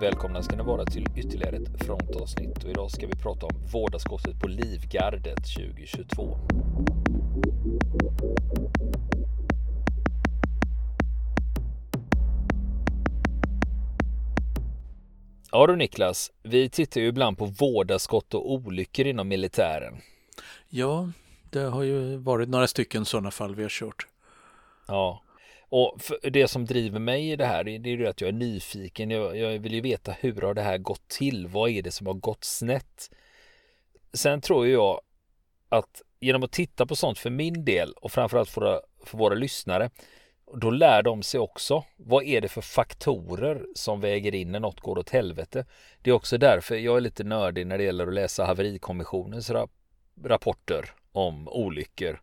Välkomna ska ni vara till ytterligare ett frontavsnitt och idag ska vi prata om vårdarskottet på Livgardet 2022. Ja du Niklas, vi tittar ju ibland på vårdarskott och olyckor inom militären. Ja, det har ju varit några stycken sådana fall vi har kört. Ja, och det som driver mig i det här, det är ju att jag är nyfiken. Jag, jag, vill ju veta hur har det här gått till? Vad är det som har gått snett? Sen tror jag att genom att titta på sånt för min del och framförallt för våra, för våra lyssnare, då lär de sig också vad är det för faktorer som väger in när något går åt helvete. Det är också därför jag är lite nördig när det gäller att läsa haverikommissionens rapporter om olyckor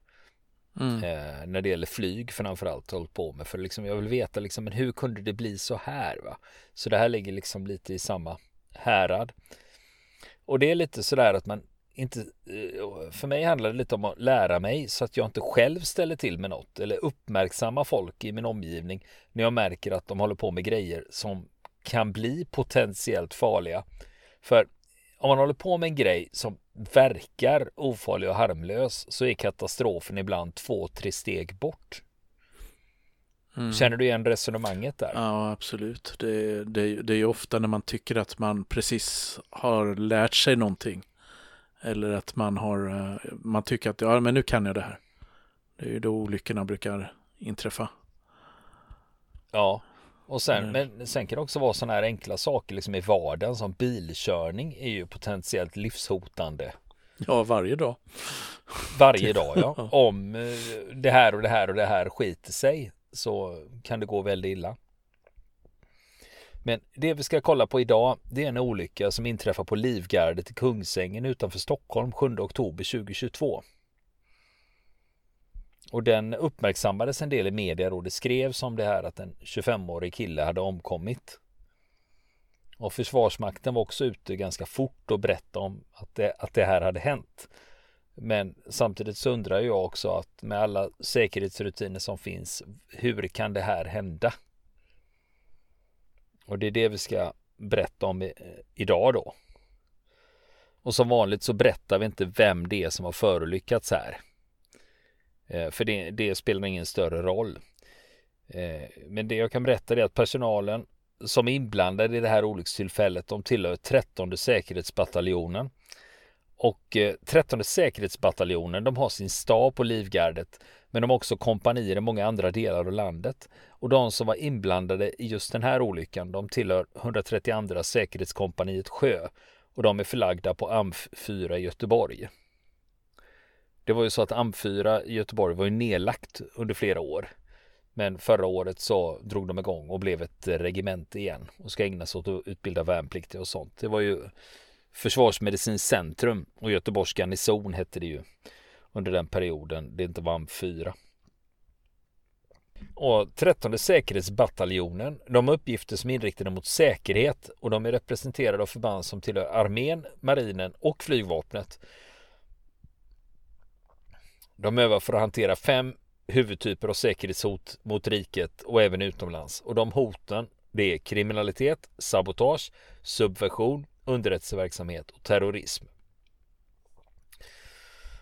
Mm. Eh, när det gäller flyg framförallt hållit på med. För liksom, jag vill veta liksom, men hur kunde det bli så här? Va? Så det här ligger liksom lite i samma härad. Och det är lite sådär att man inte, eh, för mig handlar det lite om att lära mig så att jag inte själv ställer till med något eller uppmärksamma folk i min omgivning när jag märker att de håller på med grejer som kan bli potentiellt farliga. För om man håller på med en grej som verkar ofarlig och harmlös så är katastrofen ibland två, tre steg bort. Mm. Känner du igen resonemanget där? Ja, absolut. Det, det, det är ju ofta när man tycker att man precis har lärt sig någonting. Eller att man har, eh, man tycker att ja, men nu kan jag det här. Det är ju då olyckorna brukar inträffa. Ja, och sen, mm. men sen kan det också vara sådana här enkla saker liksom i vardagen som bilkörning är ju potentiellt livshotande. Ja, varje dag. Varje dag, ja. Om eh, det här och det här och det här skiter sig så kan det gå väldigt illa. Men det vi ska kolla på idag, det är en olycka som inträffar på Livgardet i Kungsängen utanför Stockholm 7 oktober 2022. Och den uppmärksammades en del i media och det skrevs om det här att en 25-årig kille hade omkommit. Och Försvarsmakten var också ute ganska fort och berättade om att det, att det här hade hänt. Men samtidigt så undrar jag också att med alla säkerhetsrutiner som finns, hur kan det här hända? Och det är det vi ska berätta om idag då. Och som vanligt så berättar vi inte vem det är som har förolyckats här. Eh, för det, det spelar ingen större roll. Eh, men det jag kan berätta är att personalen som är inblandade i det här olyckstillfället de tillhör 13 säkerhetsbataljonen. Och eh, 13 säkerhetsbataljonen de har sin stab på Livgardet men de har också kompanier i många andra delar av landet. Och de som var inblandade i just den här olyckan de tillhör 132 säkerhetskompaniet Sjö och de är förlagda på AMF 4 i Göteborg. Det var ju så att AMF4 i Göteborg var ju nedlagt under flera år. Men förra året så drog de igång och blev ett regemente igen och ska ägna sig åt att utbilda värnpliktiga och sånt. Det var ju Försvarsmedicinskt centrum och Göteborgs garnison hette det ju under den perioden det inte var AMF4. Och 13 säkerhetsbataljonen, de har uppgifter som är inriktade mot säkerhet och de är representerade av förband som tillhör armén, marinen och flygvapnet. De övar för att hantera fem huvudtyper av säkerhetshot mot riket och även utomlands. Och de hoten det är kriminalitet, sabotage, subversion, underrättelseverksamhet och terrorism.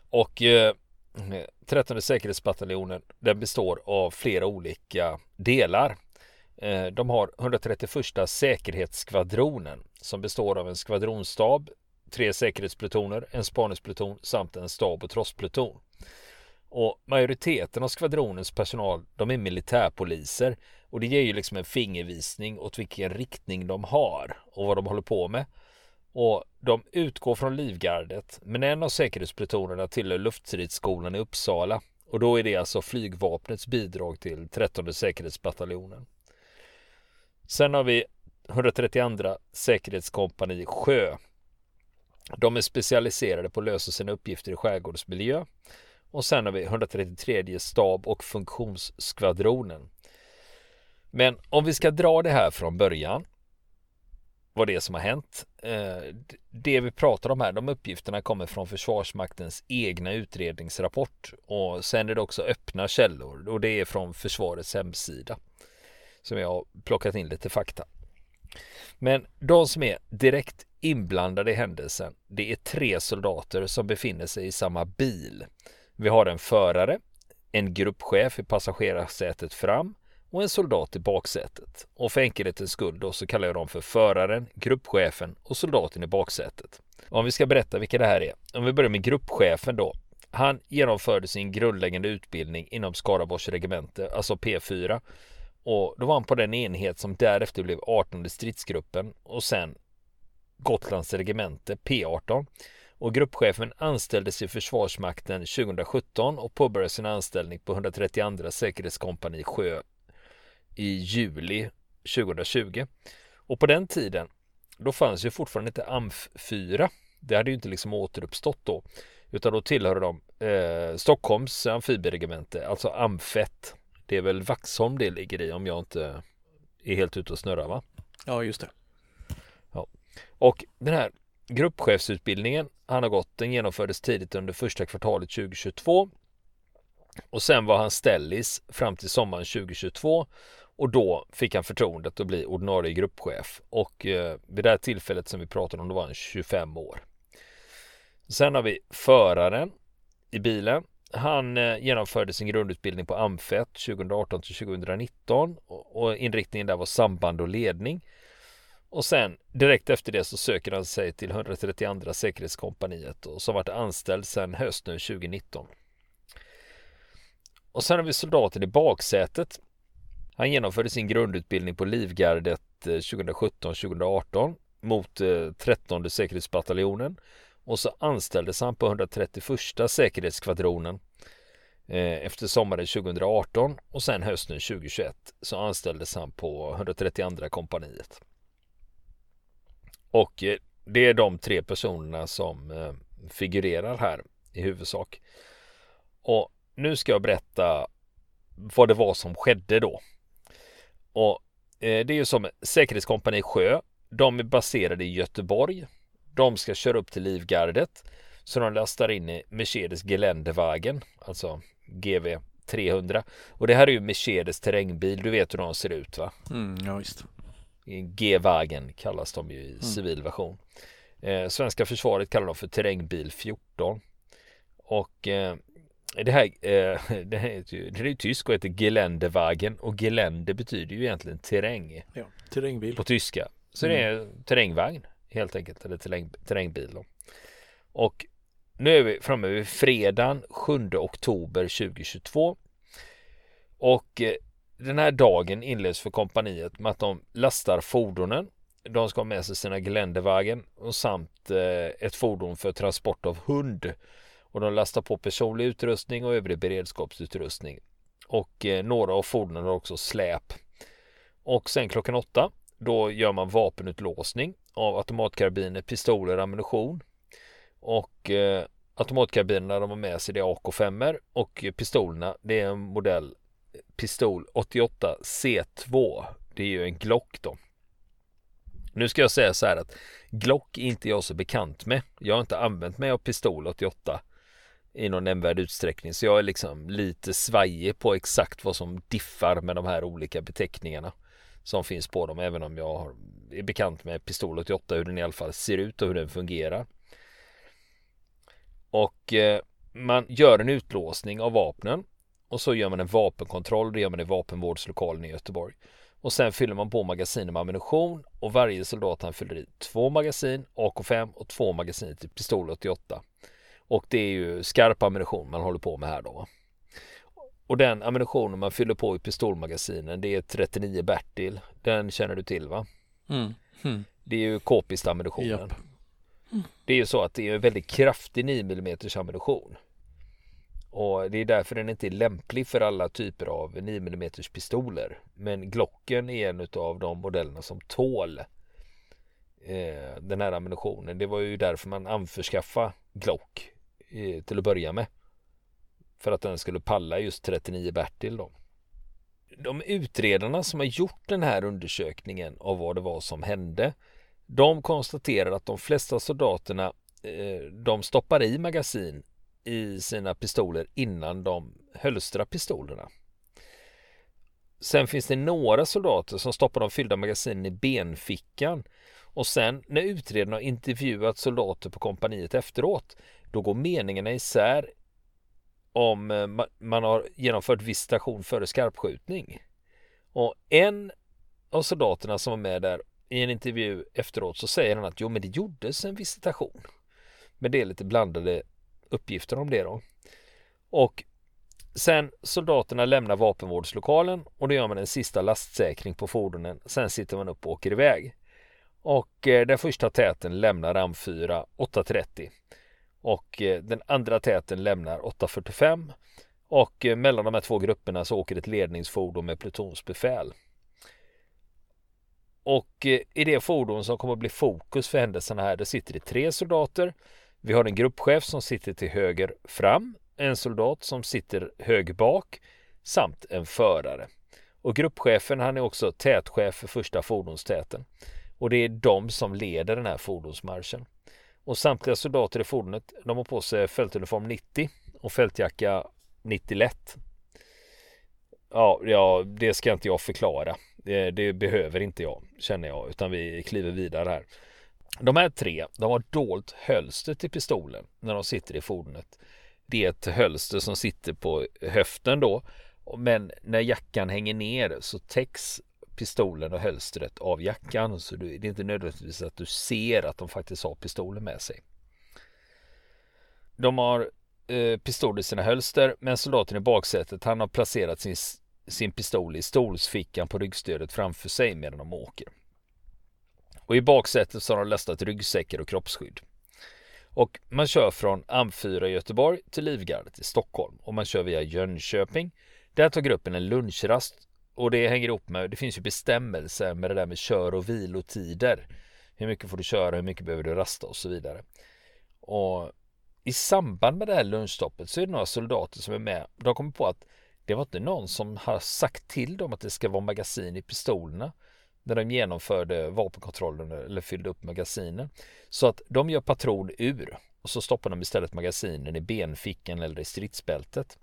Och eh, 13 säkerhetsbataljonen den består av flera olika delar. Eh, de har 131 säkerhetsskvadronen som består av en skvadronstab, tre säkerhetsplutoner, en spaningspluton samt en stab och trosspluton. Och majoriteten av skvadronens personal, de är militärpoliser. Och det ger ju liksom en fingervisning åt vilken riktning de har och vad de håller på med. Och de utgår från Livgardet, men en av säkerhetsplutonerna tillhör luftstridsskolan i Uppsala. Och då är det alltså flygvapnets bidrag till 13 säkerhetsbataljonen. Sen har vi 132 säkerhetskompani Sjö. De är specialiserade på att lösa sina uppgifter i skärgårdsmiljö och sen har vi 133 stab och funktionsskvadronen. Men om vi ska dra det här från början vad det är som har hänt. Eh, det vi pratar om här, de uppgifterna kommer från Försvarsmaktens egna utredningsrapport och sen är det också öppna källor och det är från försvarets hemsida som jag har plockat in lite fakta. Men de som är direkt inblandade i händelsen, det är tre soldater som befinner sig i samma bil. Vi har en förare, en gruppchef i passagerarsätet fram och en soldat i baksätet. Och för enkelhetens skull då så kallar jag dem för föraren, gruppchefen och soldaten i baksätet. Om vi ska berätta vilka det här är. Om vi börjar med gruppchefen då. Han genomförde sin grundläggande utbildning inom Skaraborgs regemente, alltså P4. Och då var han på den enhet som därefter blev 18 stridsgruppen och sen Gotlands regemente P18 och gruppchefen anställdes i Försvarsmakten 2017 och påbörjade sin anställning på 132 säkerhetskompani Sjö i juli 2020. Och på den tiden då fanns ju fortfarande inte AMF 4. Det hade ju inte liksom återuppstått då. Utan då tillhörde de eh, Stockholms amfibieregemente, alltså AMFET. Det är väl Vaxholm det ligger i om jag inte är helt ute och snurrar va? Ja, just det. Och den här gruppchefsutbildningen han har gått, den genomfördes tidigt under första kvartalet 2022. Och sen var han ställis fram till sommaren 2022 och då fick han förtroendet att bli ordinarie gruppchef och eh, vid det här tillfället som vi pratade om då var han 25 år. Sen har vi föraren i bilen. Han eh, genomförde sin grundutbildning på AMFET 2018 till 2019 och inriktningen där var samband och ledning. Och sen direkt efter det så söker han sig till 132 säkerhetskompaniet och som varit anställd sedan hösten 2019. Och sen har vi soldaten i baksätet. Han genomförde sin grundutbildning på Livgardet eh, 2017-2018 mot eh, 13 säkerhetsbataljonen och så anställdes han på 131 säkerhetskvadronen eh, efter sommaren 2018 och sen hösten 2021 så anställdes han på 132 kompaniet. Och eh, det är de tre personerna som eh, figurerar här i huvudsak. Och nu ska jag berätta vad det var som skedde då. Och eh, det är ju som Säkerhetskompani Sjö. De är baserade i Göteborg de ska köra upp till Livgardet. Så de lastar in i Mercedes Geländewagen, alltså GV 300. Och det här är ju Mercedes terrängbil, du vet hur de ser ut va? Mm, ja visst. G-wagen kallas de ju i mm. civil version. Eh, svenska försvaret kallar dem för terrängbil 14. Och eh, det här, eh, det, här är ju, det är tysk och heter Geländewagen och Gelände betyder ju egentligen terräng. Ja, terrängbil. På tyska. Så mm. det är terrängvagn helt enkelt, eller terräng, terrängbil. Då. Och nu är vi framme vid fredagen 7 oktober 2022. Och eh, den här dagen inleds för kompaniet med att de lastar fordonen. De ska ha med sig sina Geländewagen och samt eh, ett fordon för transport av hund. Och de lastar på personlig utrustning och övrig beredskapsutrustning. Och eh, några av fordonen har också släp. Och sen klockan åtta då gör man vapenutlåsning av automatkarbiner, pistoler, ammunition. Och eh, automatkarbinerna de har med sig det är AK5 och pistolerna det är en modell pistol 88 C2. Det är ju en Glock då. Nu ska jag säga så här att Glock är inte jag så bekant med. Jag har inte använt mig av pistol 88 i någon nämnvärd utsträckning så jag är liksom lite svajig på exakt vad som diffar med de här olika beteckningarna som finns på dem även om jag är bekant med pistol 88 hur den i alla fall ser ut och hur den fungerar. Och eh, man gör en utlåsning av vapnen och så gör man en vapenkontroll. Det gör man i vapenvårdslokalen i Göteborg. Och sen fyller man på magasinen med ammunition och varje soldat han fyller i två magasin AK5 och två magasin till pistol 88. Och det är ju skarp ammunition man håller på med här då. Och den ammunitionen man fyller på i pistolmagasinen det är 39 Bertil. Den känner du till va? Mm. Mm. Det är ju k-pist ammunitionen. Yep. Det är ju så att det är en väldigt kraftig 9 mm ammunition. Och det är därför den inte är lämplig för alla typer av 9 mm pistoler. Men Glocken är en av de modellerna som tål eh, den här ammunitionen. Det var ju därför man anförskaffade Glock eh, till att börja med. För att den skulle palla just 39 Bertil då. De utredarna som har gjort den här undersökningen av vad det var som hände de konstaterar att de flesta soldaterna eh, de stoppar i magasin i sina pistoler innan de hölstrar pistolerna. Sen finns det några soldater som stoppar de fyllda magasinen i benfickan och sen när utredarna har intervjuat soldater på kompaniet efteråt då går meningarna isär om eh, man har genomfört visitation före skarpskjutning. Och en av soldaterna som var med där i en intervju efteråt så säger han att jo men det gjordes en visitation. Men det är lite blandade uppgifter om det då. Och sen soldaterna lämnar vapenvårdslokalen och då gör man en sista lastsäkring på fordonen. Sen sitter man upp och åker iväg. Och eh, den första täten lämnar RAM4 8.30 och eh, den andra täten lämnar 8.45 och eh, mellan de här två grupperna så åker ett ledningsfordon med plutonsbefäl. Och eh, i det fordon som kommer att bli fokus för händelserna här, det sitter det tre soldater. Vi har en gruppchef som sitter till höger fram, en soldat som sitter höger bak samt en förare. Och gruppchefen han är också tätchef för första fordonstäten. Och det är de som leder den här fordonsmarschen. Och samtliga soldater i fordonet de har på sig fältuniform 90 och fältjacka 90 lätt. Ja, ja, det ska inte jag förklara. Det, det, behöver inte jag, känner jag, utan vi kliver vidare här. De här tre, de har dolt hölster till pistolen när de sitter i fordonet. Det är ett hölster som sitter på höften då, men när jackan hänger ner så täcks pistolen och hölstret av jackan. Så det är inte nödvändigtvis att du ser att de faktiskt har pistolen med sig. De har eh, pistol i sina hölster men soldaten i baksätet han har placerat sin, sin pistol i stolsfickan på ryggstödet framför sig medan de åker. Och i baksätet så har de lastat ryggsäckar och kroppsskydd. Och man kör från AM4 i Göteborg till Livgardet i Stockholm och man kör via Jönköping. Där tar gruppen en lunchrast och det hänger ihop med, det finns ju bestämmelser med det där med kör och vilotider. Hur mycket får du köra, hur mycket behöver du rasta och så vidare. Och i samband med det här lunchstoppet så är det några soldater som är med. De kommer på att det var inte någon som har sagt till dem att det ska vara magasin i pistolerna när de genomförde vapenkontrollen eller fyllde upp magasinen. Så att de gör patron ur och så stoppar de istället magasinen i benfickan eller i stridsbältet.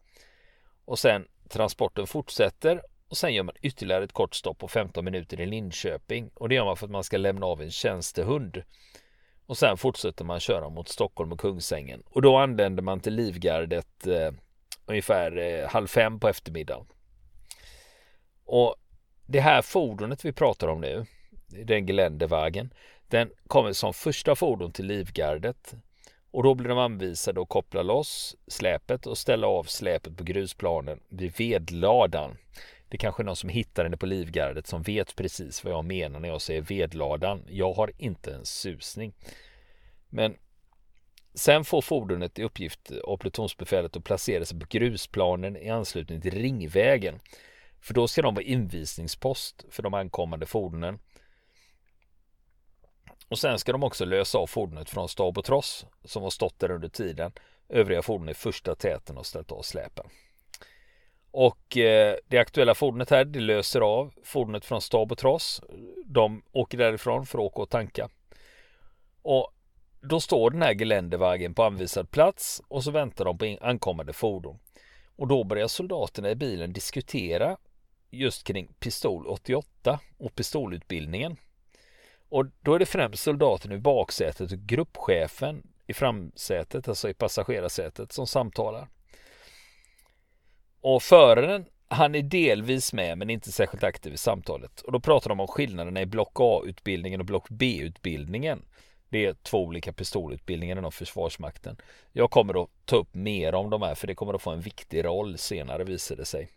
Och sen transporten fortsätter och sen gör man ytterligare ett kort stopp på 15 minuter i Linköping och det gör man för att man ska lämna av en tjänstehund. Och sen fortsätter man köra mot Stockholm och Kungsängen och då anländer man till Livgardet eh, ungefär eh, halv fem på eftermiddagen. Och det här fordonet vi pratar om nu, den Geländewagen, den kommer som första fordon till Livgardet och då blir de anvisade att koppla loss släpet och ställa av släpet på grusplanen vid vedladan. Det är kanske är någon som hittar henne på Livgardet som vet precis vad jag menar när jag säger vedladan. Jag har inte en susning. Men sen får fordonet i uppgift av plutonsbefälet att placera sig på grusplanen i anslutning till Ringvägen. För då ska de vara invisningspost för de ankommande fordonen. Och sen ska de också lösa av fordonet från stab och tross som har stått där under tiden. Övriga fordon i första täten och ställt av släpen. Och eh, det aktuella fordonet här, det löser av fordonet från stab och tross. De åker därifrån för att åka och tanka. Och då står den här geländevägen på anvisad plats och så väntar de på ankommande fordon. Och då börjar soldaterna i bilen diskutera just kring pistol 88 och pistolutbildningen. Och då är det främst soldaten i baksätet och gruppchefen i framsätet, alltså i passagerarsätet, som samtalar. Och föraren, han är delvis med men inte särskilt aktiv i samtalet. Och då pratar de om skillnaderna i block A-utbildningen och block B-utbildningen. Det är två olika pistolutbildningar inom Försvarsmakten. Jag kommer att ta upp mer om de här för det kommer att få en viktig roll senare visar det sig.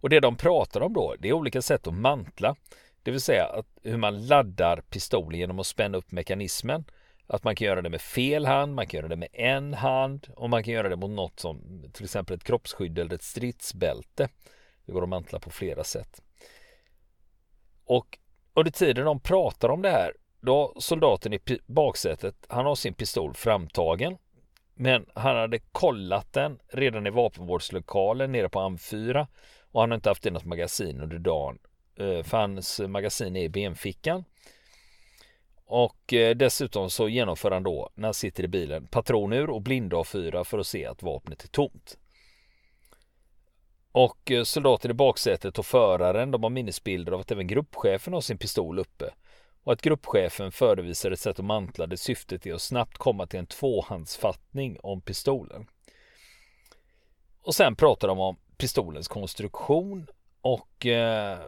Och det de pratar om då, det är olika sätt att mantla. Det vill säga att hur man laddar pistolen genom att spänna upp mekanismen att man kan göra det med fel hand, man kan göra det med en hand och man kan göra det mot något som till exempel ett kroppsskydd eller ett stridsbälte. Det går att mantla på flera sätt. Och under tiden de pratar om det här, då soldaten i baksätet, han har sin pistol framtagen. Men han hade kollat den redan i vapenvårdslokalen nere på AM4 och han har inte haft i något magasin under dagen. Eh, för hans magasin är i benfickan. Och eh, dessutom så genomför han då, när han sitter i bilen, patronur och blindavfyra för att se att vapnet är tomt. Och eh, soldaten i baksätet och föraren de har minnesbilder av att även gruppchefen har sin pistol uppe. Och att gruppchefen förevisar ett sätt att mantla där syftet är att snabbt komma till en tvåhandsfattning om pistolen. Och sen pratar de om pistolens konstruktion och eh,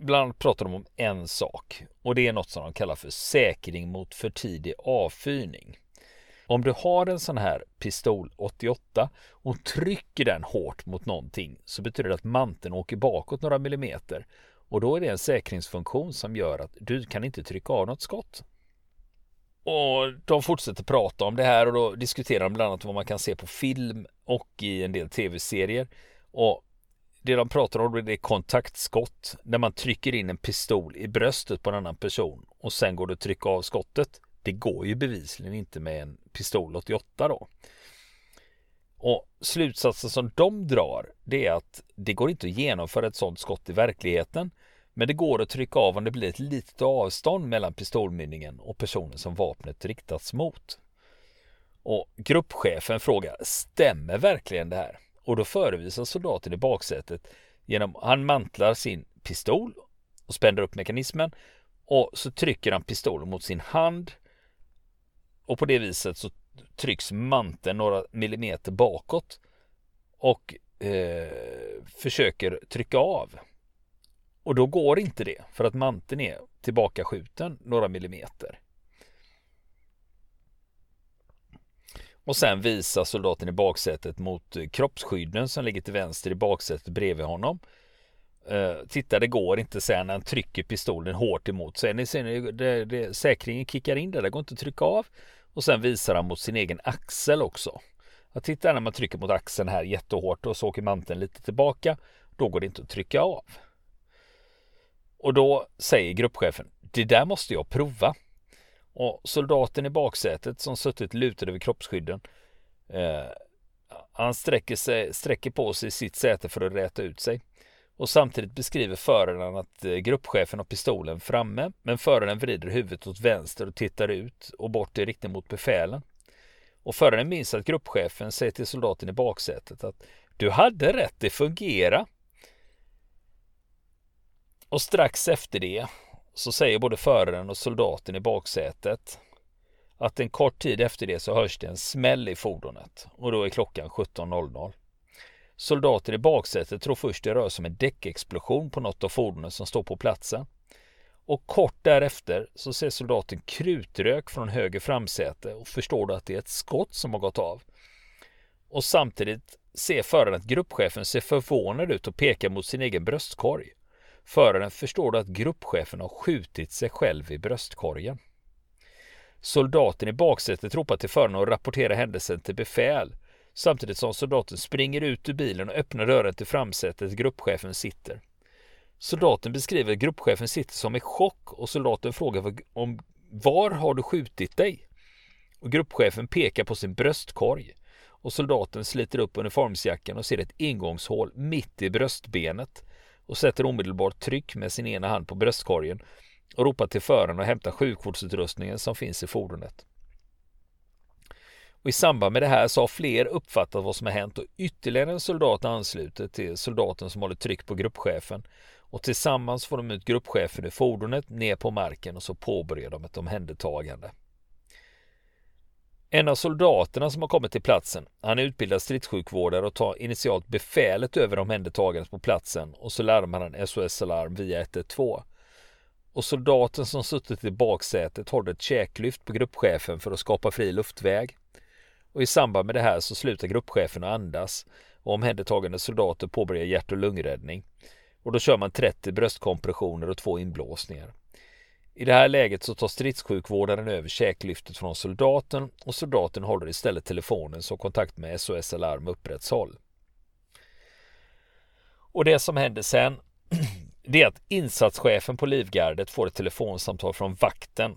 bland annat pratar de om en sak och det är något som de kallar för säkring mot för tidig avfyrning. Om du har en sån här pistol 88 och trycker den hårt mot någonting så betyder det att manteln åker bakåt några millimeter och då är det en säkringsfunktion som gör att du kan inte trycka av något skott. Och de fortsätter prata om det här och då diskuterar de bland annat vad man kan se på film och i en del tv-serier. Och det de pratar om det är kontaktskott. När man trycker in en pistol i bröstet på en annan person och sen går det att trycka av skottet. Det går ju bevisligen inte med en pistol 88 då. Och slutsatsen som de drar det är att det går inte att genomföra ett sådant skott i verkligheten. Men det går att trycka av om det blir ett litet avstånd mellan pistolmynningen och personen som vapnet riktats mot. Och gruppchefen frågar, stämmer verkligen det här? Och då förevisar soldaten i baksätet genom, han mantlar sin pistol och spänner upp mekanismen och så trycker han pistolen mot sin hand och på det viset så trycks manteln några millimeter bakåt och eh, försöker trycka av. Och då går inte det för att manteln är tillbakaskjuten några millimeter. Och sen visar soldaten i baksätet mot kroppsskydden som ligger till vänster i baksätet bredvid honom. Uh, titta det går inte sen när han trycker pistolen hårt emot sig. Ni ser, det, det, säkringen kickar in där, det går inte att trycka av. Och sen visar han mot sin egen axel också. Jag tittar när man trycker mot axeln här jättehårt och så åker manteln lite tillbaka. Då går det inte att trycka av. Och då säger gruppchefen, det där måste jag prova. Och soldaten i baksätet som suttit lutad över kroppsskydden eh, han sträcker, sig, sträcker på sig i sitt säte för att räta ut sig. Och samtidigt beskriver föraren att eh, gruppchefen har pistolen framme men föraren vrider huvudet åt vänster och tittar ut och bort i riktning mot befälen. Och föraren minns att gruppchefen säger till soldaten i baksätet att du hade rätt, det fungera. Och strax efter det så säger både föraren och soldaten i baksätet att en kort tid efter det så hörs det en smäll i fordonet och då är klockan 17.00. Soldaten i baksätet tror först det rör sig om en däckexplosion på något av fordonen som står på platsen. Och kort därefter så ser soldaten krutrök från höger framsäte och förstår då att det är ett skott som har gått av. Och samtidigt ser föraren att gruppchefen ser förvånad ut och pekar mot sin egen bröstkorg. Föraren förstår då att gruppchefen har skjutit sig själv i bröstkorgen. Soldaten i baksätet ropar till föraren och rapporterar händelsen till befäl samtidigt som soldaten springer ut ur bilen och öppnar dörren till framsätet gruppchefen sitter. Soldaten beskriver att gruppchefen sitter som i chock och soldaten frågar om var har du skjutit dig? Och gruppchefen pekar på sin bröstkorg och soldaten sliter upp uniformsjackan och ser ett ingångshål mitt i bröstbenet och sätter omedelbart tryck med sin ena hand på bröstkorgen och ropar till föraren och hämtar sjukvårdsutrustningen som finns i fordonet. Och I samband med det här så har fler uppfattat vad som har hänt och ytterligare en soldat ansluter till soldaten som håller tryck på gruppchefen och tillsammans får de ut gruppchefen ur fordonet ner på marken och så påbörjar de ett omhändertagande. En av soldaterna som har kommit till platsen, han är utbildad stridssjukvårdare och tar initialt befälet över omhändertagandet på platsen och så larmar han SOS-alarm via 112. Och soldaten som suttit i baksätet håller ett käklyft på gruppchefen för att skapa fri luftväg. Och i samband med det här så slutar gruppchefen att andas och omhändertagande soldater påbörjar hjärt och lungräddning. Och då kör man 30 bröstkompressioner och två inblåsningar. I det här läget så tar stridssjukvårdaren över käklyftet från soldaten och soldaten håller istället telefonen så kontakt med SOS Alarm upprätthåll. Och det som händer sen det är att insatschefen på Livgardet får ett telefonsamtal från vakten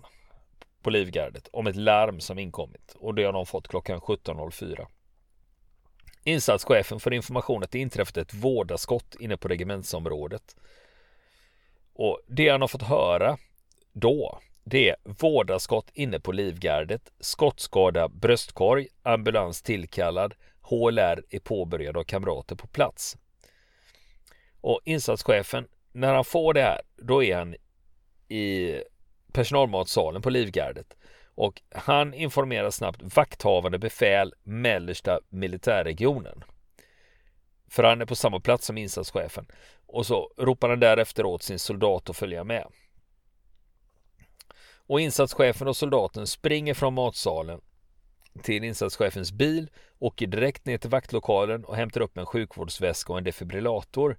på Livgardet om ett larm som inkommit och det har de fått klockan 17.04. Insatschefen får information att det inträffat ett vårdaskott inne på regementsområdet. Och det han har fått höra då, det är vårdarskott inne på Livgardet, skottskada bröstkorg, ambulans tillkallad, HLR är påbörjad av kamrater på plats. Och insatschefen, när han får det här, då är han i personalmatsalen på Livgardet och han informerar snabbt vakthavande befäl mellersta militärregionen. För han är på samma plats som insatschefen och så ropar han därefter åt sin soldat att följa med. Och insatschefen och soldaten springer från matsalen till insatschefens bil, åker direkt ner till vaktlokalen och hämtar upp en sjukvårdsväska och en defibrillator.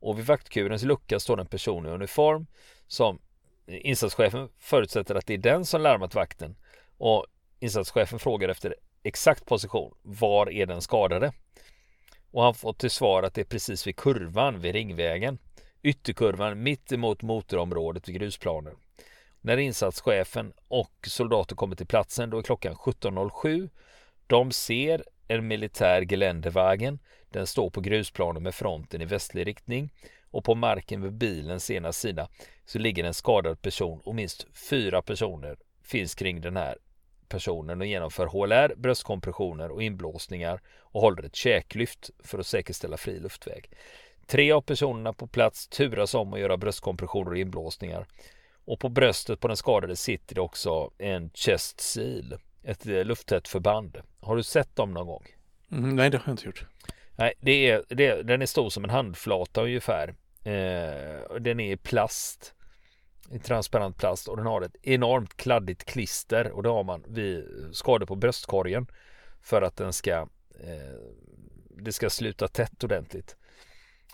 Och vid vaktkurens lucka står en person i uniform som insatschefen förutsätter att det är den som larmat vakten och insatschefen frågar efter exakt position. Var är den skadade? Och han får till svar att det är precis vid kurvan vid Ringvägen. Ytterkurvan mitt emot motorområdet vid grusplanen. När insatschefen och soldater kommer till platsen då är klockan 17.07. De ser en militär Geländewagen. Den står på grusplanen med fronten i västlig riktning och på marken vid bilens ena sida så ligger en skadad person och minst fyra personer finns kring den här personen och genomför HLR, bröstkompressioner och inblåsningar och håller ett käklyft för att säkerställa fri luftväg. Tre av personerna på plats turas om att göra bröstkompressioner och inblåsningar och på bröstet på den skadade sitter det också en chest seal, ett eh, lufttätt förband. Har du sett dem någon gång? Mm, nej, det har jag inte gjort. Nej, det är, det, den är stor som en handflata ungefär. Eh, den är i plast. I transparent plast och den har ett enormt kladdigt klister och det har man vid skador på bröstkorgen för att den ska eh, det ska sluta tätt ordentligt.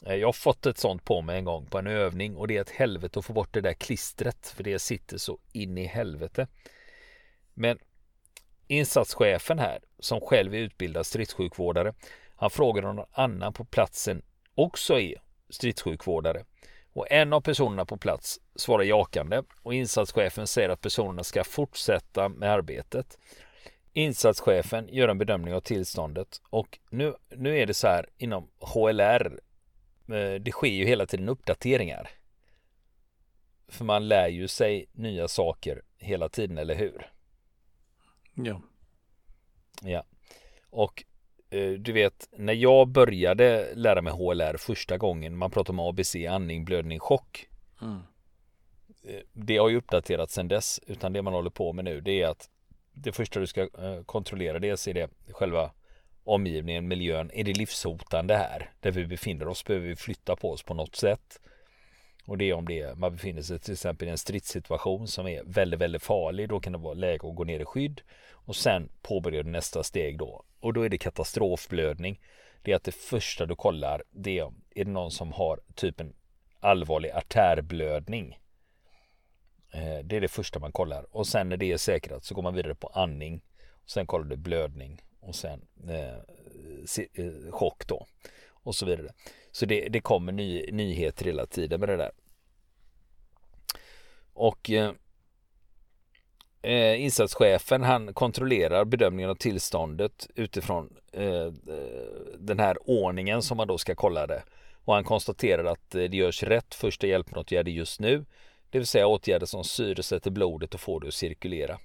Eh, jag har fått ett sånt på mig en gång på en övning och det är ett helvete att få bort det där klistret för det sitter så in i helvete. Men insatschefen här som själv är utbildad stridssjukvårdare han frågar om någon annan på platsen också är stridssjukvårdare och en av personerna på plats svarar jakande och insatschefen säger att personerna ska fortsätta med arbetet. Insatschefen gör en bedömning av tillståndet och nu, nu är det så här inom HLR det sker ju hela tiden uppdateringar. För man lär ju sig nya saker hela tiden, eller hur? Ja. Ja. Och eh, du vet, när jag började lära mig HLR första gången, man pratar om ABC, andning, blödning, chock. Mm. Eh, det har ju uppdaterats sedan dess, utan det man håller på med nu, det är att det första du ska kontrollera, dels är det själva omgivningen, miljön. Är det livshotande här där vi befinner oss? Behöver vi flytta på oss på något sätt? Och det är om det man befinner sig till exempel i en stridssituation som är väldigt, väldigt farlig. Då kan det vara läge att gå ner i skydd och sen påbörjar du nästa steg då. Och då är det katastrofblödning. Det är att det första du kollar det är är det någon som har typ en allvarlig artärblödning. Eh, det är det första man kollar och sen när det är säkrat så går man vidare på andning. Sen kollar du blödning och sen eh, eh, chock då och så vidare. Så det, det kommer ny, nyheter hela tiden med det där. Och eh, eh, insatschefen han kontrollerar bedömningen av tillståndet utifrån eh, den här ordningen som man då ska kolla det. Och han konstaterar att eh, det görs rätt första hjälpåtgärder just nu. Det vill säga åtgärder som syresätter blodet och får det att cirkulera.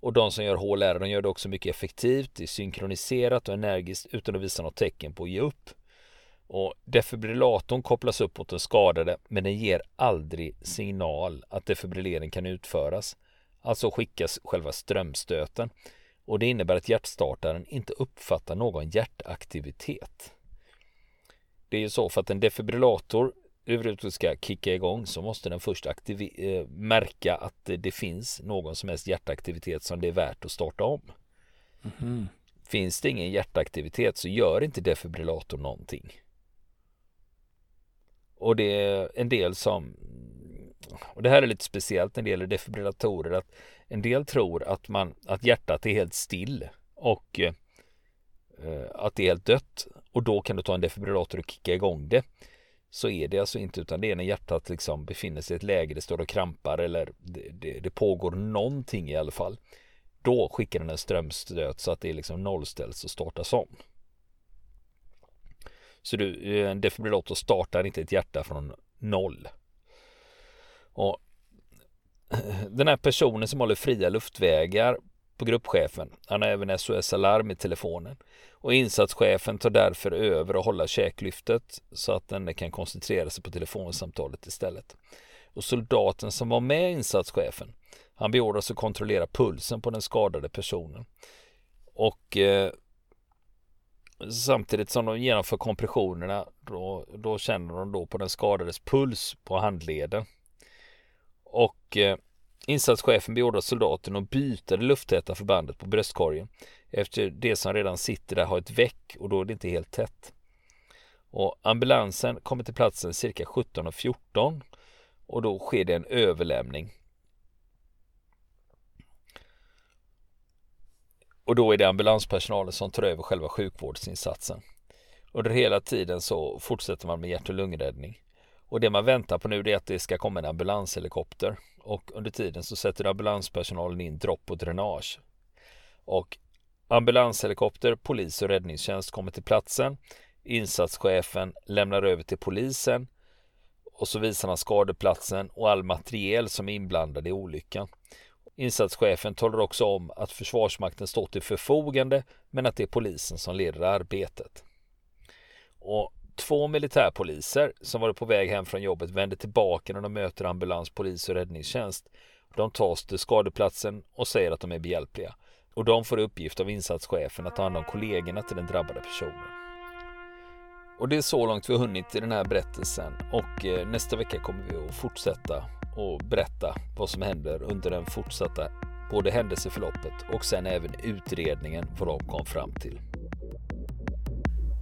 Och de som gör HLR de gör det också mycket effektivt, det är synkroniserat och energiskt utan att visa något tecken på att ge upp. Och defibrillatorn kopplas upp mot den skadade men den ger aldrig signal att defibrillering kan utföras. Alltså skickas själva strömstöten och det innebär att hjärtstartaren inte uppfattar någon hjärtaktivitet. Det är ju så för att en defibrillator överhuvudtaget ska kicka igång så måste den först eh, märka att det finns någon som helst hjärtaktivitet som det är värt att starta om. Mm. Finns det ingen hjärtaktivitet så gör inte defibrillatorn någonting. Och det är en del som och det här är lite speciellt när det gäller defibrillatorer att en del tror att man att hjärtat är helt still och eh, att det är helt dött och då kan du ta en defibrillator och kicka igång det så är det alltså inte utan det är när hjärtat liksom befinner sig i ett läge, det står och krampar eller det, det, det pågår någonting i alla fall. Då skickar den en strömstöt så att det liksom nollställs och startas om. Så du, eh, en defibrillator startar inte ett hjärta från noll. Och den här personen som håller fria luftvägar på gruppchefen. Han har även SOS Alarm i telefonen. Och insatschefen tar därför över och håller käklyftet så att den kan koncentrera sig på telefonsamtalet istället. Och soldaten som var med insatschefen, han beordras att kontrollera pulsen på den skadade personen. Och eh, samtidigt som de genomför kompressionerna då, då känner de då på den skadades puls på handleden. Och eh, insatschefen beordrar soldaten att byta det lufttäta förbandet på bröstkorgen efter det som redan sitter där har ett väck och då är det inte helt tätt. Och ambulansen kommer till platsen cirka 17.14 och då sker det en överlämning. Och då är det ambulanspersonalen som tar över själva sjukvårdsinsatsen. Under hela tiden så fortsätter man med hjärt och lungräddning. Och det man väntar på nu är att det ska komma en ambulanshelikopter. Och under tiden så sätter ambulanspersonalen in dropp och dränage. Och ambulanshelikopter, polis och räddningstjänst kommer till platsen. Insatschefen lämnar över till polisen och så visar han skadeplatsen och all materiel som är inblandad i olyckan. Insatschefen talar också om att Försvarsmakten står till förfogande men att det är polisen som leder arbetet. Och två militärpoliser som varit på väg hem från jobbet vänder tillbaka när de möter ambulans, polis och räddningstjänst. De tas till skadeplatsen och säger att de är behjälpliga. Och de får uppgift av insatschefen att ta hand om kollegorna till den drabbade personen. Och det är så långt vi har hunnit i den här berättelsen och eh, nästa vecka kommer vi att fortsätta och berätta vad som händer under den fortsatta både händelseförloppet och sen även utredningen vad de kom fram till.